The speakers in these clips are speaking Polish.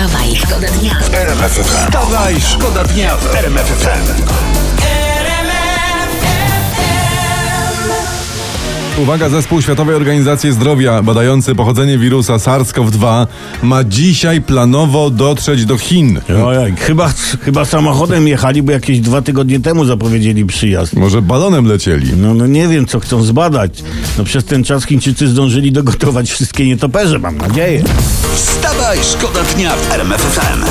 Wstawaj, szkoda dnia. Wstawaj, szkoda dnia w RMF FM. Uwaga, zespół Światowej Organizacji Zdrowia badający pochodzenie wirusa SARS-CoV-2 ma dzisiaj planowo dotrzeć do Chin. Ojej, chyba, chyba samochodem jechali, bo jakieś dwa tygodnie temu zapowiedzieli przyjazd. Może balonem lecieli. No, no nie wiem, co chcą zbadać. No przez ten czas Chińczycy zdążyli dogotować wszystkie nietoperze, mam nadzieję. Wstawaj, szkoda dnia w RMF FM.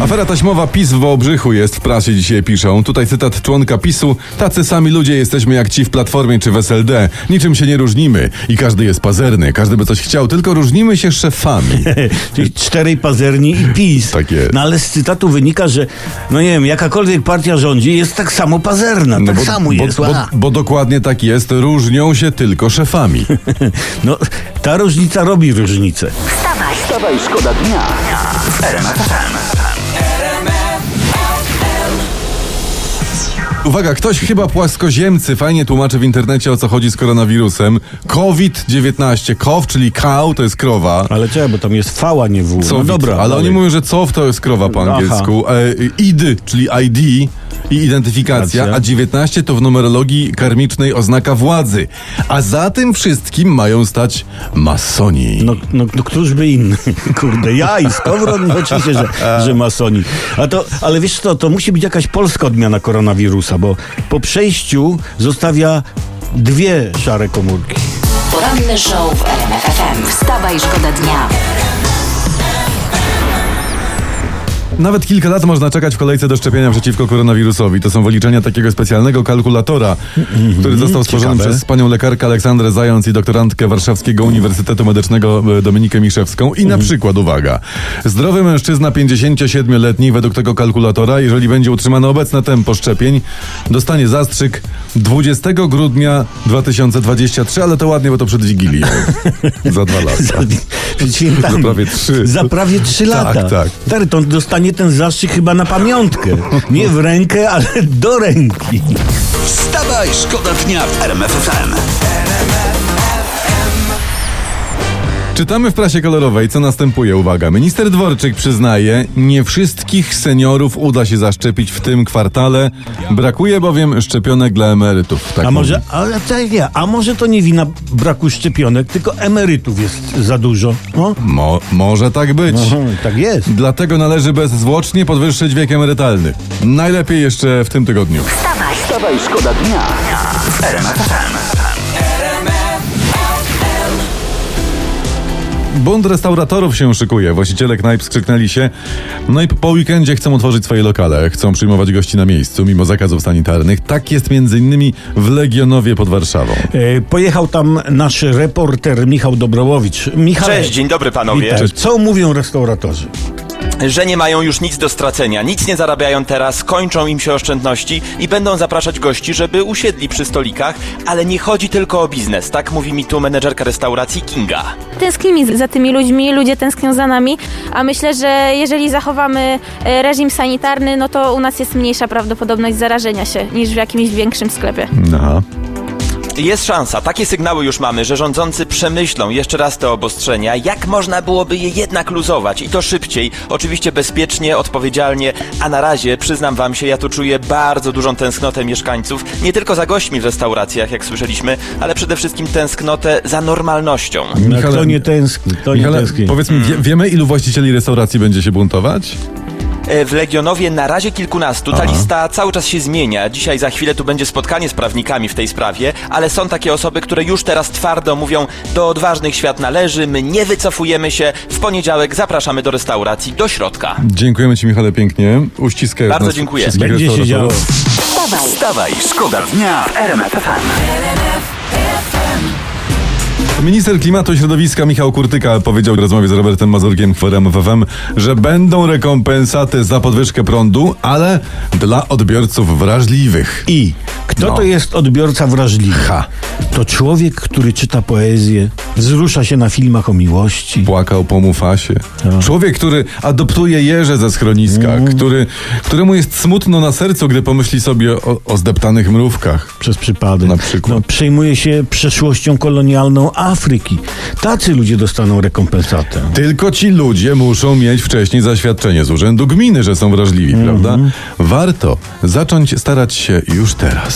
Afera taśmowa PiS w Wałbrzychu jest w prasie dzisiaj piszą. Tutaj cytat członka PiSu. Tacy sami ludzie jesteśmy jak ci w Platformie czy w SLD. Niczym się nie różnimy i każdy jest pazerny, każdy by coś chciał, tylko różnimy się szefami. Czyli czterej pazerni i PiS. Tak jest. No ale z cytatu wynika, że no nie wiem, jakakolwiek partia rządzi jest tak samo pazerna. tak samo jest. No Bo, bo dokładnie tak jest, różnią się tylko szefami. No ta różnica robi różnicę. Wstawaj, Wstawaj, szkoda dnia. W Uwaga, ktoś chyba płaskoziemcy fajnie tłumaczy w internecie o co chodzi z koronawirusem. COVID-19, KOW, czyli cow to jest krowa. Ale czekaj, bo tam jest fała, nie w. Co No dobra, ale dalej. oni mówią, że COW to jest krowa po angielsku. E, ID, czyli ID i identyfikacja, a 19 to w numerologii karmicznej oznaka władzy. A za tym wszystkim mają stać masoni. No, no, no któż by inny? Kurde, ja i Skowron, no oczywiście, że, że masoni. A to, ale wiesz co, to musi być jakaś polska odmiana koronawirusa, bo po przejściu zostawia dwie szare komórki. poranny show w RMF FM. Wstawaj, szkoda dnia. Nawet kilka lat można czekać w kolejce do szczepienia przeciwko koronawirusowi. To są wyliczenia takiego specjalnego kalkulatora, który został stworzony ciekawe. przez panią lekarkę Aleksandrę Zając i doktorantkę Warszawskiego Uniwersytetu Medycznego e, Dominikę Miszewską. I na przykład, uwaga, zdrowy mężczyzna 57-letni według tego kalkulatora, jeżeli będzie utrzymane obecne tempo szczepień, dostanie zastrzyk 20 grudnia 2023, ale to ładnie, bo to przed Wigilią. Za dwa lata. Świętami. Za prawie trzy. Za prawie trzy Tak, lata. tak. Stary, to dostanie ten zastrzyk chyba na pamiątkę. Nie w rękę, ale do ręki. Wstawaj, szkoda dnia w RMF Czytamy w prasie kolorowej, co następuje. Uwaga, minister Dworczyk przyznaje, nie wszystkich seniorów uda się zaszczepić w tym kwartale. Brakuje bowiem szczepionek dla emerytów. Tak A może, ale tak nie, a może to nie wina braku szczepionek, tylko emerytów jest za dużo. O? Mo, może tak być. Aha, tak jest. Dlatego należy bezzwłocznie podwyższyć wiek emerytalny. Najlepiej jeszcze w tym tygodniu. Wstawaj, Wstawaj, szkoda dnia Bund restauratorów się szykuje. Właściciele knajp skrzyknęli się. No i po weekendzie chcą otworzyć swoje lokale. Chcą przyjmować gości na miejscu, mimo zakazów sanitarnych. Tak jest między innymi w Legionowie pod Warszawą. E, pojechał tam nasz reporter Michał Dobrołowicz. Michał, Cześć, dzień dobry panowie. Witaj. Co mówią restauratorzy? Że nie mają już nic do stracenia, nic nie zarabiają teraz, kończą im się oszczędności i będą zapraszać gości, żeby usiedli przy stolikach, ale nie chodzi tylko o biznes, tak mówi mi tu menedżerka restauracji Kinga. Tęsknimy za tymi ludźmi, ludzie tęsknią za nami, a myślę, że jeżeli zachowamy e, reżim sanitarny, no to u nas jest mniejsza prawdopodobność zarażenia się niż w jakimś większym sklepie. Aha. Jest szansa, takie sygnały już mamy, że rządzący przemyślą jeszcze raz te obostrzenia, jak można byłoby je jednak luzować i to szybciej, oczywiście bezpiecznie, odpowiedzialnie, a na razie przyznam wam się, ja tu czuję bardzo dużą tęsknotę mieszkańców, nie tylko za gośćmi w restauracjach, jak słyszeliśmy, ale przede wszystkim tęsknotę za normalnością. No, Michale- kto nie tęskni, to nie Michale, tęskni. powiedz mi, wie, wiemy ilu właścicieli restauracji będzie się buntować? E, W Legionowie na razie kilkunastu. Ta lista cały czas się zmienia. Dzisiaj za chwilę tu będzie spotkanie z prawnikami w tej sprawie, ale są takie osoby, które już teraz twardo mówią, do odważnych świat należy, my nie wycofujemy się. W poniedziałek zapraszamy do restauracji, do środka. Dziękujemy Ci, Michale, pięknie. Uściskaj Bardzo nas dziękuję. Będzie się działo. wstawaj, Wstawaj, szkoda dnia w RMF FM. Minister Klimatu i Środowiska Michał Kurtyka powiedział w rozmowie z Robertem Mazurkiem w Forum FM, że będą rekompensaty za podwyżkę prądu, ale dla odbiorców wrażliwych. I kto No. to jest odbiorca wrażliwy? Ha. To człowiek, który czyta poezję, wzrusza się na filmach o miłości. Płakał po Mufasie. Człowiek, który adoptuje jeże ze schroniska, Mm. który, któremu jest smutno na sercu, gdy pomyśli sobie o, o zdeptanych mrówkach. Przez przypadek. Na przykład. No, przejmuje się przeszłością kolonialną Afryki. Tacy ludzie dostaną rekompensatę. Tylko ci ludzie muszą mieć wcześniej zaświadczenie z urzędu gminy, że są wrażliwi, prawda? Warto zacząć starać się już teraz.